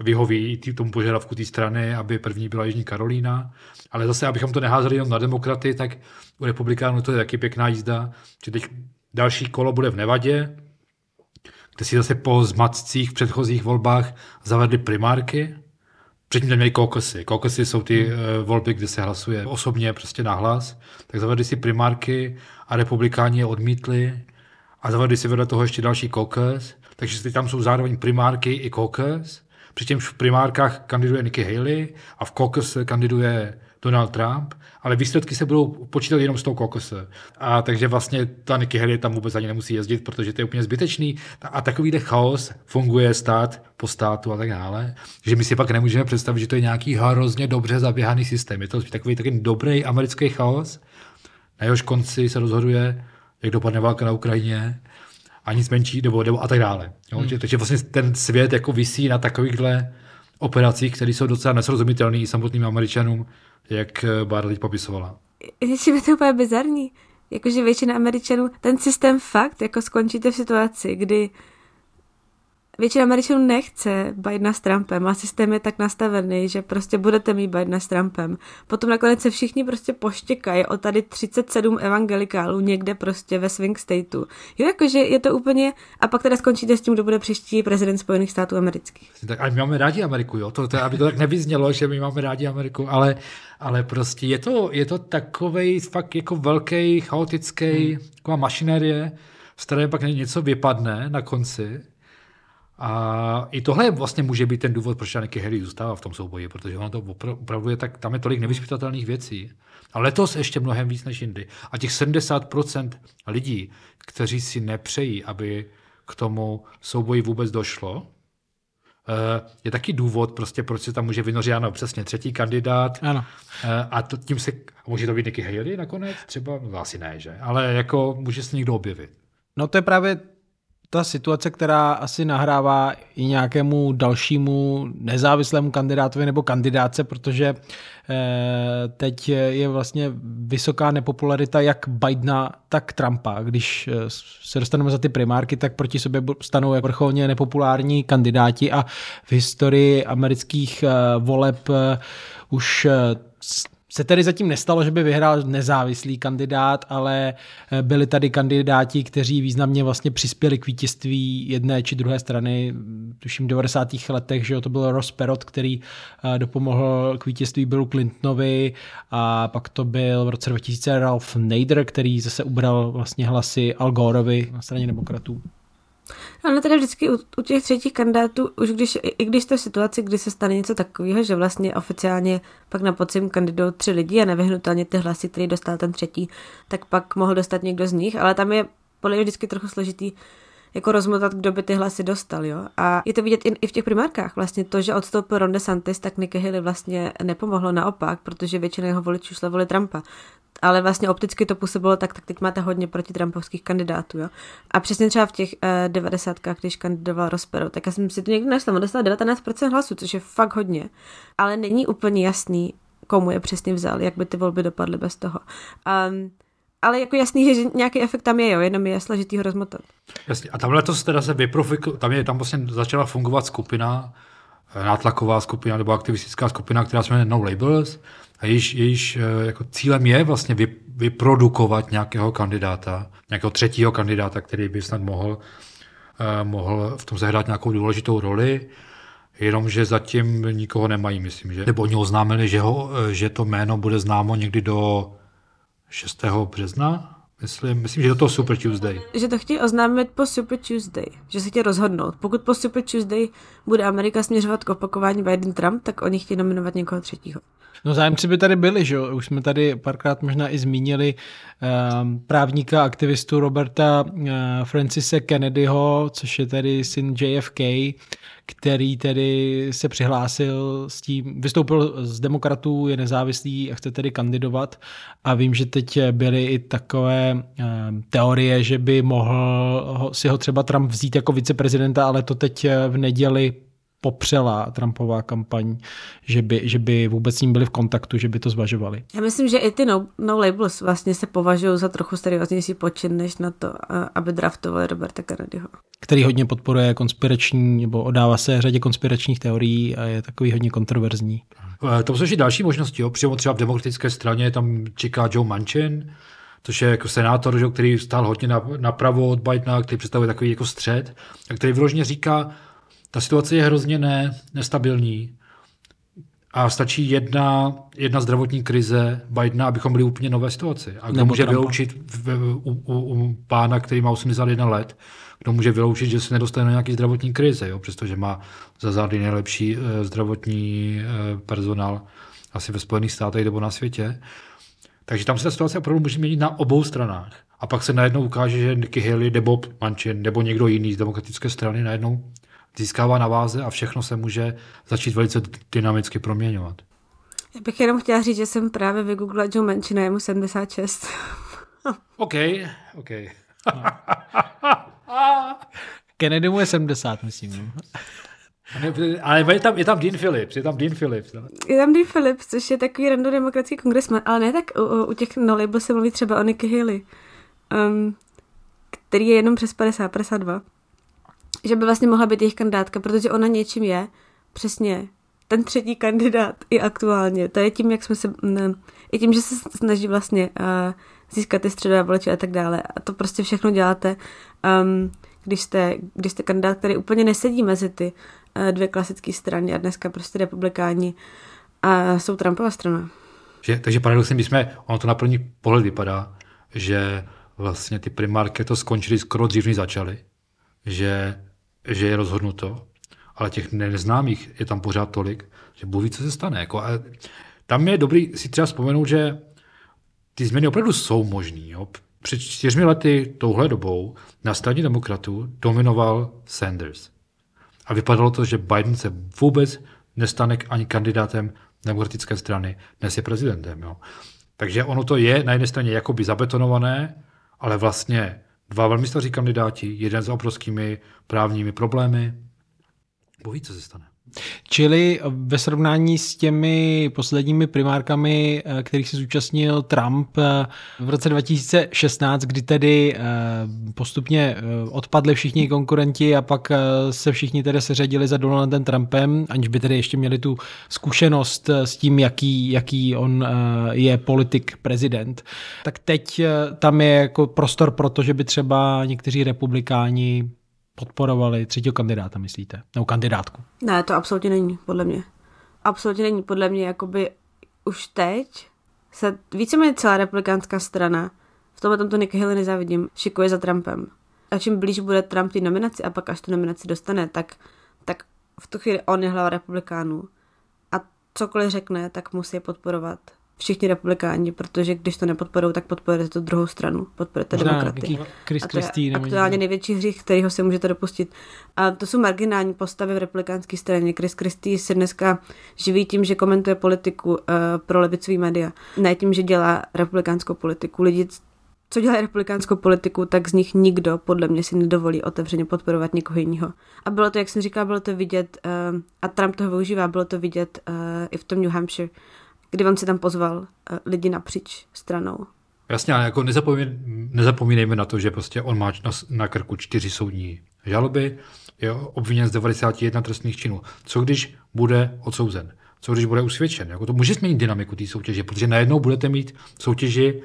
vyhoví i tomu požadavku té strany, aby první byla Jižní Karolína. Ale zase, abychom to neházeli jenom na demokraty, tak u republikánů to je taky pěkná jízda, že teď další kolo bude v Nevadě, kde si zase po zmatcích v předchozích volbách zavedli primárky. Předtím tam měli kokosy. Kokosy jsou ty hmm. uh, volby, kde se hlasuje osobně prostě na hlas. Tak zavedli si primárky a republikáni je odmítli a zavedli si vedle toho ještě další kokos takže tam jsou zároveň primárky i caucus, přičemž v primárkách kandiduje Nikki Haley a v caucus kandiduje Donald Trump, ale výsledky se budou počítat jenom z toho kokose. A takže vlastně ta Nikki Haley tam vůbec ani nemusí jezdit, protože to je úplně zbytečný. A takovýhle chaos funguje stát po státu a tak dále, že my si pak nemůžeme představit, že to je nějaký hrozně dobře zaběhaný systém. Je to takový takový dobrý americký chaos, na jehož konci se rozhoduje, jak dopadne válka na Ukrajině a nic menší, nebo, nebo a tak dále. Jo? Hmm. Takže vlastně ten svět jako visí na takovýchhle operacích, které jsou docela nesrozumitelné i samotným Američanům, jak eh, Bára teď popisovala. Ještě to úplně bizarní. Jakože většina Američanů, ten systém fakt jako skončíte v situaci, kdy většina Američanů nechce Bidena s Trumpem a systém je tak nastavený, že prostě budete mít Bidena s Trumpem. Potom nakonec se všichni prostě poštěkají o tady 37 evangelikálů někde prostě ve swing stateu. Jo, jakože je to úplně... A pak teda skončíte s tím, kdo bude příští prezident Spojených států amerických. Tak a my máme rádi Ameriku, jo? To, to, aby to tak nevyznělo, že my máme rádi Ameriku, ale, ale prostě je to, je to takovej fakt jako velký, chaotický, hmm. taková mašinérie, z které pak něco vypadne na konci a i tohle vlastně může být ten důvod, proč Aniki Harry zůstává v tom souboji, protože ono to opravdu je tak, tam je tolik nevyspytatelných věcí. A letos ještě mnohem víc než jindy. A těch 70% lidí, kteří si nepřejí, aby k tomu souboji vůbec došlo, eh, je taky důvod, prostě, proč se tam může vynořit, ano, přesně třetí kandidát. Ano. Eh, a to, tím se, může to být Nikki Haley nakonec třeba? No, asi ne, že? Ale jako může se někdo objevit. No to je právě ta situace, která asi nahrává i nějakému dalšímu nezávislému kandidátovi nebo kandidáce, protože eh, teď je vlastně vysoká nepopularita jak Bidena, tak Trumpa. Když eh, se dostaneme za ty primárky, tak proti sobě stanou jako vrcholně nepopulární kandidáti a v historii amerických eh, voleb už se tedy zatím nestalo, že by vyhrál nezávislý kandidát, ale eh, byli tady kandidáti, kteří významně vlastně přispěli k vítězství jedné či druhé strany. Tuším v 90. letech, že to byl Ross Perot, který eh, dopomohl k vítězství Billu Clintonovi a pak to byl v roce 2000 Ralph Nader, který zase ubral vlastně hlasy Al Goreovi na straně demokratů. Ale teda vždycky u, u těch třetích kandidátů, už když, i když to v situaci, kdy se stane něco takového, že vlastně oficiálně pak na podzim kandidují tři lidi a nevyhnutelně ty hlasy, který dostal ten třetí, tak pak mohl dostat někdo z nich, ale tam je podle mě vždycky trochu složitý jako rozmotat, kdo by ty hlasy dostal, jo. A je to vidět i, i v těch primárkách. Vlastně to, že odstoupil Ron DeSantis, tak Nikki Haley vlastně nepomohlo naopak, protože většina jeho voličů šla volit Trumpa ale vlastně opticky to působilo tak, tak teď máte hodně proti Trumpovských kandidátů. Jo? A přesně třeba v těch uh, eh, 90. když kandidoval Rospero, tak já jsem si to někdy našla, on dostal 19% hlasů, což je fakt hodně, ale není úplně jasný, komu je přesně vzal, jak by ty volby dopadly bez toho. Um, ale jako jasný, že nějaký efekt tam je, jo, jenom je složitý ho rozmotat. Jasně. A tam letos teda se vyprofikl, tam, je, tam vlastně začala fungovat skupina, eh, nátlaková skupina nebo aktivistická skupina, která se jmenuje No Labels, a jejíž, jejíž eh, jako cílem je vlastně vy, vyprodukovat nějakého kandidáta, nějakého třetího kandidáta, který by snad mohl, uh, mohl v tom zahrát nějakou důležitou roli. jenomže zatím nikoho nemají, myslím, že. Nebo oni oznámili, že, ho, že to jméno bude známo někdy do 6. března, Myslím, myslím, že do toho Super Tuesday. Že to chtějí oznámit po Super Tuesday, že se chtějí rozhodnout. Pokud po Super Tuesday bude Amerika směřovat k opakování Biden-Trump, tak oni chtějí nominovat někoho třetího. No zájemci by tady byli, že jo? Už jsme tady párkrát možná i zmínili um, právníka, aktivistu Roberta uh, Francise Kennedyho, což je tedy syn JFK, který tedy se přihlásil s tím, vystoupil z demokratů, je nezávislý a chce tedy kandidovat a vím, že teď byly i takové uh, teorie, že by mohl ho, si ho třeba Trump vzít jako viceprezidenta, ale to teď v neděli popřela Trumpová kampaň, že by, že by vůbec s ním byli v kontaktu, že by to zvažovali. Já myslím, že i ty no, no labels vlastně se považují za trochu serióznější počin, než na to, aby draftovali Roberta Kennedyho. Který hodně podporuje konspirační, nebo odává se řadě konspiračních teorií a je takový hodně kontroverzní. Eh, tam jsou ještě další možnosti. Jo. Přímo třeba v demokratické straně tam čeká Joe Manchin, což je jako senátor, že, který stál hodně napravo od Bidena, který představuje takový jako střed, a který vyloženě říká, ta situace je hrozně ne, nestabilní a stačí jedna, jedna zdravotní krize Bidena, abychom byli úplně nové situaci. A kdo může Trumpa. vyloučit v, u, u, u pána, který má 81 let, kdo může vyloučit, že se nedostane na nějaký zdravotní krize, jo? přestože má za zády nejlepší e, zdravotní e, personál asi ve Spojených státech nebo na světě. Takže tam se ta situace opravdu může měnit na obou stranách. A pak se najednou ukáže, že Nikki Haley nebo Manchin nebo někdo jiný z demokratické strany najednou získává na váze a všechno se může začít velice dynamicky proměňovat. Já bych jenom chtěla říct, že jsem právě vygooglila Joe Manchina, je mu 76. OK, OK. Kennedy mu je 70, myslím. Ale je tam, je tam Dean Phillips, je tam Dean Phillips. Ne? Je tam Dean Phillips, což je takový random demokratický kongresman, ale ne tak u, u těch no label se mluví třeba o Nikki Haley, um, který je jenom přes 50, 52 že by vlastně mohla být jejich kandidátka, protože ona něčím je přesně ten třetí kandidát i aktuálně. To je tím, jak jsme se, ne, i tím, že se snaží vlastně uh, získat ty středové voliče a tak dále. A to prostě všechno děláte, um, když, jste, když jste kandidát, který úplně nesedí mezi ty uh, dvě klasické strany a dneska prostě republikáni a jsou Trumpova strana. Že, takže paradoxně bychom, ono to na první pohled vypadá, že vlastně ty primárky to skončily skoro dřív, než začaly. Že že je rozhodnuto, ale těch neznámých je tam pořád tolik, že Bůh ví, co se stane. Jako, a tam je dobrý si třeba vzpomenout, že ty změny opravdu jsou možné. Před čtyřmi lety touhle dobou na straně demokratů dominoval Sanders. A vypadalo to, že Biden se vůbec nestane ani kandidátem demokratické strany, dnes je prezidentem. Jo. Takže ono to je na jedné straně jakoby zabetonované, ale vlastně dva velmi staří kandidáti, jeden s obrovskými právními problémy. Boví, co se stane. Čili ve srovnání s těmi posledními primárkami, eh, kterých se zúčastnil Trump eh, v roce 2016, kdy tedy eh, postupně odpadli všichni konkurenti a pak se všichni tedy seřadili za Donaldem Trumpem, aniž by tedy ještě měli tu zkušenost s tím, jaký, jaký on je politik, prezident. Tak teď tam je jako prostor pro to, že by třeba někteří republikáni podporovali třetího kandidáta, myslíte? Nebo kandidátku? Ne, to absolutně není, podle mě. Absolutně není, podle mě, jakoby už teď se víceméně celá republikánská strana, v tomhle tomto Nikki Haley nezávidím, šikuje za Trumpem. A čím blíž bude Trump té nominaci a pak až tu nominaci dostane, tak, tak v tu chvíli on je hlava republikánů. A cokoliv řekne, tak musí podporovat všichni republikáni, protože když to nepodporují, tak podporujete tu druhou stranu, podporujete Možná demokraty. Chris a to je aktuálně největší hřích, kterýho se můžete dopustit. A to jsou marginální postavy v republikánské straně. Chris Christie se dneska živí tím, že komentuje politiku uh, pro levicový média. Ne tím, že dělá republikánskou politiku. Lidi, co dělá republikánskou politiku, tak z nich nikdo podle mě si nedovolí otevřeně podporovat někoho jiného. A bylo to, jak jsem říkala, bylo to vidět, uh, a Trump toho využívá, bylo to vidět uh, i v tom New Hampshire, kdy on si tam pozval eh, lidi napříč stranou. Jasně, ale jako nezapomínej, nezapomínejme na to, že prostě on má na, na krku čtyři soudní žaloby, je obviněn z 91 trestných činů. Co když bude odsouzen? Co když bude usvědčen? Jako to může změnit dynamiku té soutěže, protože najednou budete mít soutěži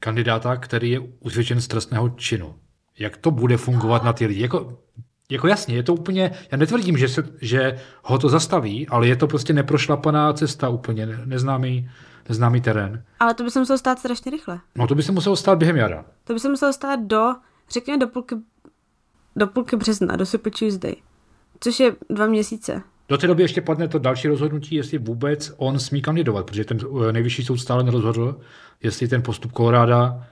kandidáta, který je usvědčen z trestného činu. Jak to bude fungovat na ty lidi? Jako, Jako jasně, je to úplně, já netvrdím, že, se, že ho to zastaví, ale je to prostě neprošlapaná cesta úplně, neznámý, neznámý terén. Ale to by se muselo stát strašně rychle. No to by se muselo stát během jara. To by se muselo stát do, řekněme, do půlky, do půlky března, do Super Tuesday, což je dva měsíce. Do té doby ještě padne to další rozhodnutí, jestli vůbec on smí kandidovat, protože ten eh, nejvyšší soud stále nerozhodl, jestli ten postup Colorado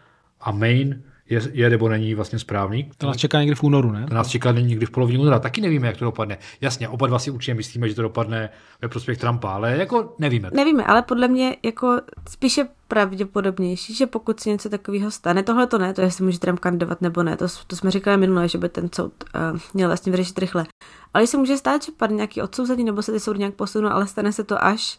a Maine je, je nebo není vlastně správný. To nás čeká někdy v únoru, ne? To nás čeká někdy v polovině února. Taky nevíme, jak to dopadne. Jasně, oba dva si určitě myslíme, že to dopadne ve prospěch Trumpa, ale jako nevíme. Nevíme, ale podle mě jako spíše pravděpodobnější, že pokud se něco takového stane, tohle to ne, to jestli může Trump kandidovat nebo ne, to, to jsme říkali minule, že by ten soud uh, měl vlastně vyřešit rychle. Ale se může stát, že padne nějaký odsouzení nebo se ty soudy nějak posunou, ale stane se to až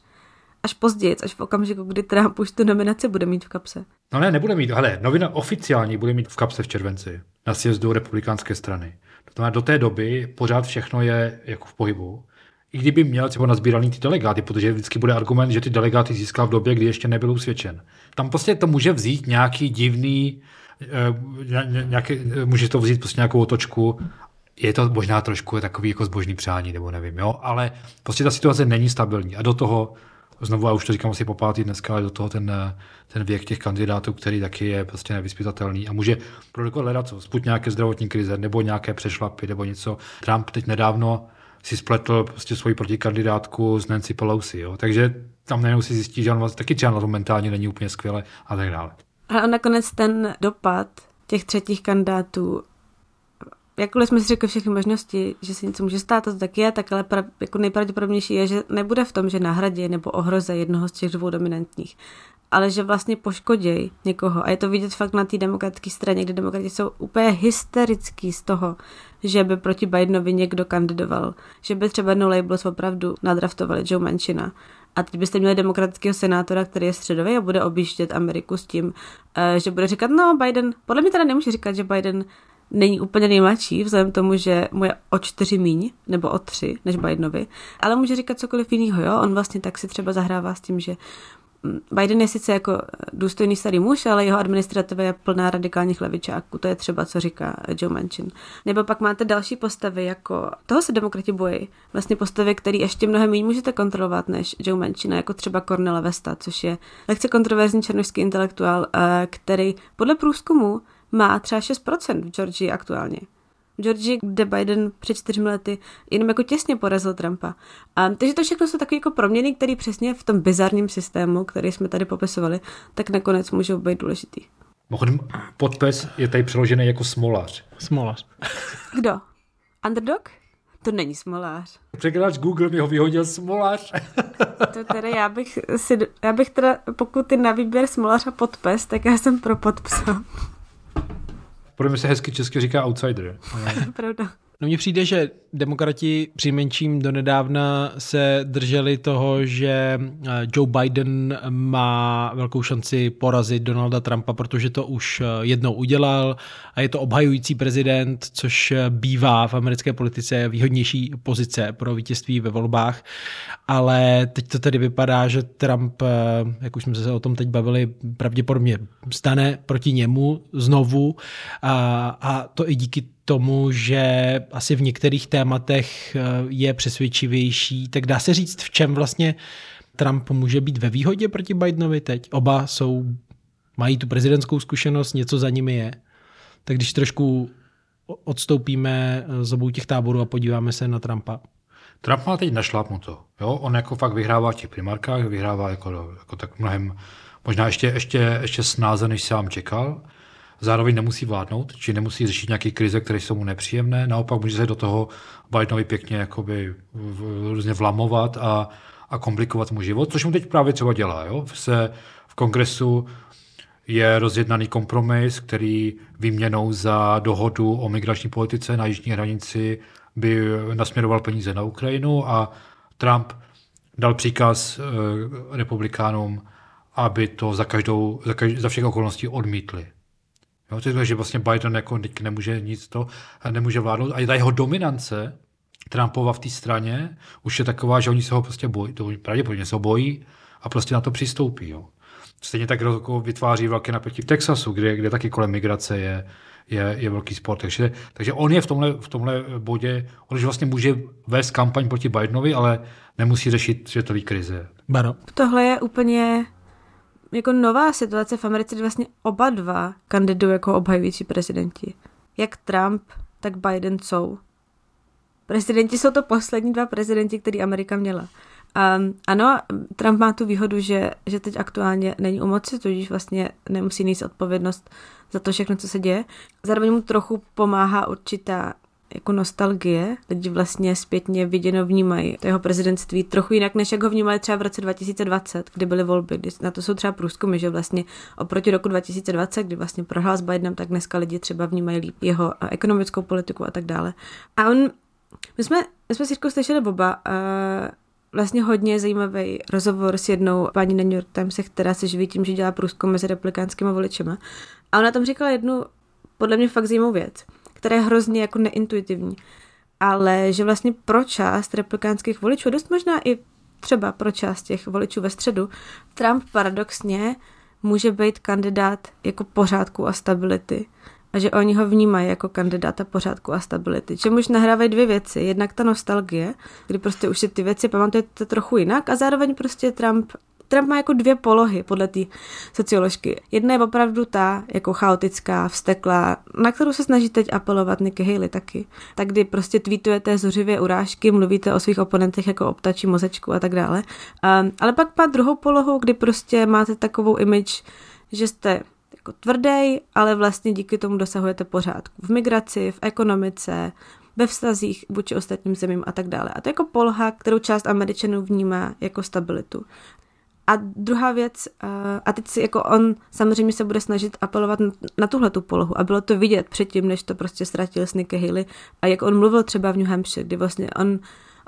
až později, až v okamžiku, kdy Trump už tu nominaci bude mít v kapse. No ne, nebude mít, ale novina oficiální bude mít v kapse v červenci na sjezdu republikánské strany. To znamená, do té doby pořád všechno je jako v pohybu. I kdyby měl třeba nazbíraný ty delegáty, protože vždycky bude argument, že ty delegáty získal v době, kdy ještě nebyl usvědčen. Tam prostě to může vzít nějaký divný, eh, nějaký, může to vzít prostě nějakou otočku je to možná trošku takový jako zbožný přání, nebo nevím, jo, ale prostě ta situace není stabilní a do toho znovu, a už to říkám asi po pátý dneska, ale do toho ten, ten věk těch kandidátů, který taky je prostě nevyspytatelný a může produkovat hledat co, sput nějaké zdravotní krize nebo nějaké přešlapy nebo něco. Trump teď nedávno si spletl prostě svoji protikandidátku s Nancy Pelosi, jo? takže tam najednou si zjistí, že on vlastně taky třeba na to mentálně není úplně skvěle a tak dále. A nakonec ten dopad těch třetích kandidátů jakkoliv jsme si řekli všechny možnosti, že se něco může stát, to tak je, tak ale pra, jako nejpravděpodobnější je, že nebude v tom, že nahradí nebo ohroze jednoho z těch dvou dominantních, ale že vlastně poškodějí někoho. A je to vidět fakt na té demokratické straně, kde demokrati jsou úplně hysterický z toho, že by proti Bidenovi někdo kandidoval, že by třeba No Labels opravdu nadraftovali Joe Manchina. A teď byste měli demokratického senátora, který je středový a bude objíždět Ameriku s tím, eh, že bude říkat, no Biden, podle mě teda nemůže říkat, že Biden není úplně nejmladší, vzhledem tomu, že mu je o čtyři míň, nebo o tři, než Bidenovi, ale může říkat cokoliv jiného, jo? On vlastně tak si třeba zahrává s tím, že mm, Biden je sice jako důstojný starý muž, ale jeho administrativa je plná radikálních levičáků. To je třeba, co říká Joe Manchin. Nebo pak máte další postavy, jako toho se demokrati bojí. Vlastně postavy, které ještě mnohem méně můžete kontrolovat než Joe Manchin, jako třeba Cornela Vesta, což je lehce kontroverzní černožský intelektuál, eh, který podle průzkumu má třeba 6% v Georgii aktuálně. V Georgii, kde Biden před čtyřmi lety jenom jako těsně porazil Trumpa. A, takže to všechno jsou takové jako proměny, které přesně v tom bizarním systému, který jsme tady popisovali, tak nakonec můžou být důležitý. Mimochodem, podpis je tady přeložený jako smolař. Smolař. Kdo? Underdog? To není smolář. Překladač Google mi ho vyhodil smolář. to teda já bych si, já bych teda, pokud ty na výběr smolář a podpes, tak já jsem pro podpsa. Pro mě se hezky česky říká outsider. Pravda. No mně přijde, že demokrati menším donedávna se drželi toho, že eh, Joe Biden má velkou šanci porazit Donalda Trumpa, protože to už eh, jednou udělal a je to obhajující prezident, což eh, bývá v americké politice výhodnější pozice pro vítězství ve volbách. Ale teď to tedy vypadá, že Trump, jak už jsme se o tom teď bavili, pravděpodobně stane proti němu znovu a, a to i díky tomu, že asi v některých tématech eh, je přesvědčivější, tak dá se říct, v čem vlastně Trump může být ve výhodě proti Bidenovi teď. Oba jsou, mají tu prezidentskou zkušenost, něco za nimi je. Tak když trošku odstoupíme eh, z obou těch táborů a podíváme se na Trumpa. Trump má teď našlápnuto. Jo? On jako fakt vyhrává v těch primárkách, vyhrává jako, jako tak mnohem, možná ještě, ještě, ještě snáze, než sám čekal zároveň nemusí vládnout, či nemusí řešit nějaké krize, které jsou mu nepříjemné. Naopak může se do toho Bidenovi pěkně jakoby různě vlamovat a, a komplikovat mu život, což mu teď právě třeba dělá. Jo? Se v kongresu je rozjednaný kompromis, který výměnou za dohodu o migrační politice na jižní hranici by nasměroval peníze na Ukrajinu a Trump dal příkaz eh, republikánům, aby to za, každou, za, každou, za všech okolností odmítli. Jo, to je že vlastně Biden jako nemůže nic to, nemůže vládnout. A ta jeho dominance Trumpova v té straně už je taková, že oni se ho prostě bojí, to pravděpodobně se ho bojí a prostě na to přistoupí. Jo. Stejně tak jako vytváří velké napětí v Texasu, kde, kde taky kolem migrace je, je, je velký sport. Takže, takže on je v tomhle, v tomhle bodě, on už vlastně může vést kampaň proti Bidenovi, ale nemusí řešit světové krize. Baro. Tohle je úplně jako nová situace v Americe, kdy vlastně oba dva kandidují jako obhajující prezidenti. Jak Trump, tak Biden jsou. Prezidenti jsou to poslední dva prezidenti, který Amerika měla. Um, ano, Trump má tu výhodu, že, že teď aktuálně není u moci, tudíž vlastně nemusí nést odpovědnost za to všechno, co se děje. Zároveň mu trochu pomáhá určitá jako nostalgie. Lidi vlastně zpětně viděno vnímají to jeho prezidentství trochu jinak, než jak ho vnímali třeba v roce 2020, kdy byly volby. Kdy na to jsou třeba průzkumy, že vlastně oproti roku 2020, kdy vlastně prohrál s Bidenem, tak dneska lidi třeba vnímají líp jeho ekonomickou politiku a tak dále. A on, my jsme, my jsme si slyšeli Boba, uh, vlastně hodně zajímavý rozhovor s jednou paní na New York Times, která se živí tím, že dělá průzkum mezi republikánskými voličema. A ona tam říkala jednu, podle mě fakt zajímavou věc, která je hrozně jako neintuitivní. Ale že vlastně pro část republikánských voličů, dost možná i třeba pro část těch voličů ve středu, Trump paradoxně může být kandidát jako pořádku a stability a že oni ho vnímají jako kandidáta pořádku a stability. Čemuž nahrávají dvě věci. Jednak ta nostalgie, kdy prostě už si ty věci pamatujete trochu jinak a zároveň prostě Trump Trump má jako dvě polohy podle té socioložky. Jedna je opravdu ta jako chaotická, vsteklá, na kterou se snaží teď apelovat Nikki Haley taky. Tak kdy prostě tweetujete zuřivě urážky, mluvíte o svých oponentech jako o ptačí mozečku a tak dále. Um, ale pak má druhou polohu, kdy prostě máte takovou image, že jste jako tvrdý, ale vlastně díky tomu dosahujete pořádku v migraci, v ekonomice, ve vztazích vůči ostatním zemím a tak dále. A to je jako polha, kterou část Američanů vnímá jako stabilitu. A druhá věc, a teď si jako on samozřejmě se bude snažit apelovat na tuhle tu polohu a bylo to vidět předtím, než to prostě ztratil s Nikki Haley a jak on mluvil třeba v New Hampshire, kdy vlastně on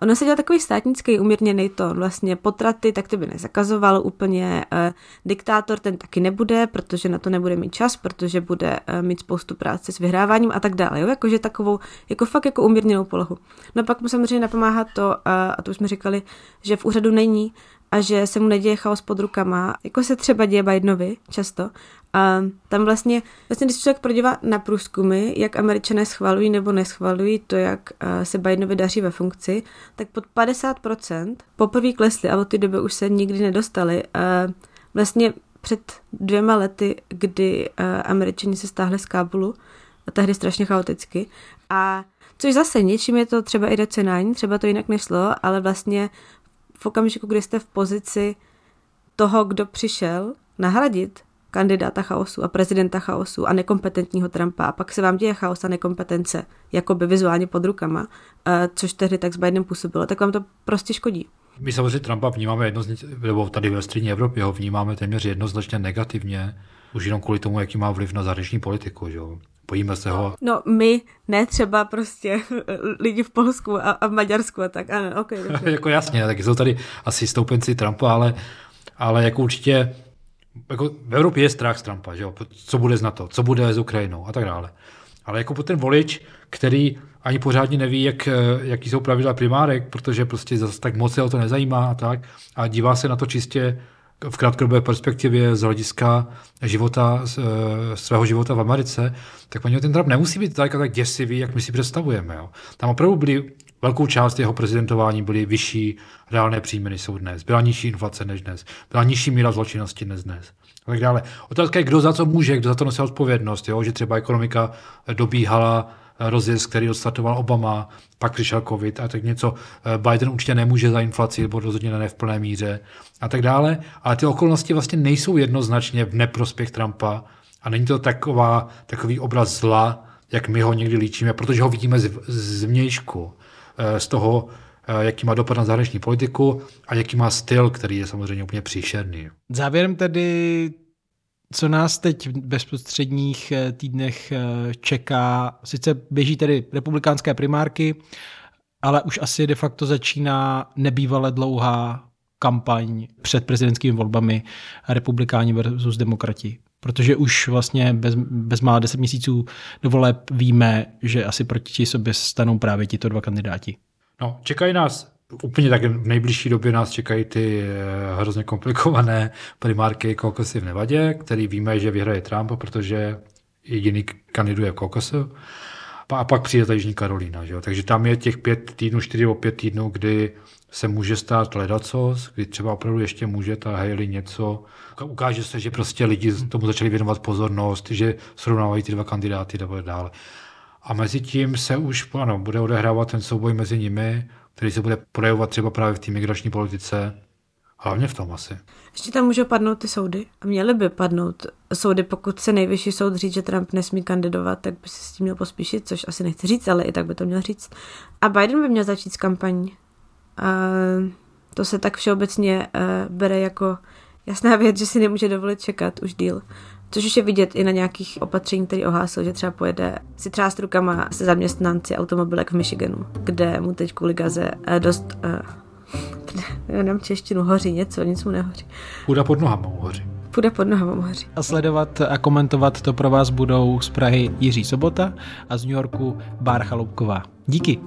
Ono se dělal takový státnický umírněný tón. Vlastně potraty, tak to by nezakazoval úplně. E, diktátor ten taky nebude, protože na to nebude mít čas, protože bude e, mít spoustu práce s vyhráváním a tak dále. Jo? Jakože takovou, jako fakt jako umírněnou polohu. No pak mu samozřejmě napomáhá to, a, a to už jsme říkali, že v úřadu není a že se mu neděje chaos pod rukama, jako se třeba děje Bidenovi často. A tam vlastně, vlastně když člověk prodívá na průzkumy, jak američané schvalují nebo neschvalují to, jak se Bidenovi daří ve funkci, tak pod 50% poprvé klesly a od té doby už se nikdy nedostali. A vlastně před dvěma lety, kdy američani se stáhli z Kábulu, a tehdy strašně chaoticky. A což zase něčím je to třeba iracionální, třeba to jinak nešlo, ale vlastně v okamžiku, kdy jste v pozici toho, kdo přišel nahradit kandidáta chaosu a prezidenta chaosu a nekompetentního Trumpa a pak se vám děje chaos a nekompetence, jako by vizuálně pod rukama, což tehdy tak s Bidenem působilo, tak vám to prostě škodí. My samozřejmě Trumpa vnímáme jednoznačně, nebo tady ve střední Evropě ho vnímáme téměř jednoznačně negativně, už jenom kvůli tomu, jaký má vliv na zahraniční politiku. Že? Bojíme se ho. No my, ne třeba prostě lidi v Polsku a, a v Maďarsku a tak. Ano, okay, jako jasně, tak jsou tady asi stoupenci Trumpa, ale, ale jako určitě jako v Evropě je strach z Trumpa, že jo? co bude z NATO, co bude s Ukrajinou a tak dále. Ale jako ten volič, který ani pořádně neví, jak, jaký jsou pravidla primárek, protože prostě zase tak moc se o to nezajímá a tak, a dívá se na to čistě v krátkodobé perspektivě z hlediska života, eh, svého života v Americe, tak paní ten Trump nemusí být tak, tak děsivý, jak my si představujeme. Jo. Tam opravdu byly velkou část jeho prezidentování byly vyšší reálné příjmy, než jsou dnes. Byla nižší inflace než dnes. Byla nižší míra zločinnosti než dnes. A tak dále. Otázka je, kdo za co může, kdo za to nosil odpovědnost. Jo? Že třeba ekonomika dobíhala rozjezd, který odstartoval Obama, pak přišel covid a tak něco. Eh, Biden určitě nemůže za inflaci, nebo rozhodně ne v plné míře a tak dále. Ale ty okolnosti vlastně nejsou jednoznačně v neprospěch Trumpa a není to taková, takový obraz zla, jak my ho někdy líčíme, protože ho vidíme z, z vnějšku, eh, z toho, eh, jaký má dopad na zahraniční politiku a jaký má styl, který je samozřejmě úplně příšerný. Závěrem tedy co nás teď v bezprostředních eh, týdnech eh, čeká, sice běží tedy republikánské primárky, ale už asi de facto začíná nebývale dlouhá kampaň před prezidentskými volbami republikáni versus demokrati. Protože už vlastně bez, mála deset měsíců do voleb víme, že asi proti sobě stanou právě tito dva kandidáti. No, čekají nás úplně tak v nejbližší době nás čekají ty eh, hrozně komplikované primárky kokosy v Nevadě, který víme, že vyhraje Trump, protože jediný kandiduje v kokosu. A pak přijde ta Jižní Karolína. Že jo? Takže tam je těch pět týdnů, čtyři o pět týdnů, kdy se může stát ledacos, kdy třeba opravdu ještě může ta Haley něco. Ukáže se, že prostě lidi tomu začali věnovat pozornost, že srovnávají ty dva kandidáty a dále. A mezi tím se už ano, bude odehrávat ten souboj mezi nimi, který se bude projevovat třeba právě v té migrační politice, hlavně v tom asi. Ještě tam můžou padnout ty soudy a měly by padnout soudy, pokud se nejvyšší soud říct, že Trump nesmí kandidovat, tak by se s tím měl pospíšit, což asi nechci říct, ale i tak by to měl říct. A Biden by měl začít s kampaní. A to se tak všeobecně uh, bere jako jasná věc, že si nemůže dovolit čekat už díl. Což už je vidět i na nějakých opatření, který ohlásil, že třeba pojede si třást rukama se zaměstnanci automobilek v Michiganu, kde mu teď kvůli gaze uh, dost uh, já nemám češtinu, hoří něco, nic mu nehoří. Půda pod nohama hoří. Půda pod nohama hoří. A sledovat a komentovat to pro vás budou z Prahy Jiří Sobota a z New Yorku Bár Chaloupková. Díky.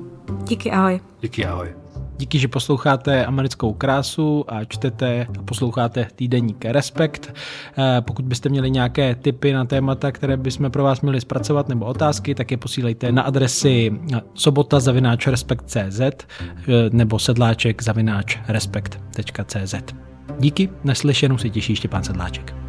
Díky, ahoj. Díky, ahoj. Díky, že posloucháte americkou krásu a čtete a posloucháte týdeník Respekt. Eh, pokud byste měli nějaké tipy na témata, které bychom pro vás měli zpracovat nebo otázky, tak je posílejte na adresy sobota respekt.cz eh, nebo sedláček respekt.cz. Díky, naslyšenou se těší Štěpán Sedláček.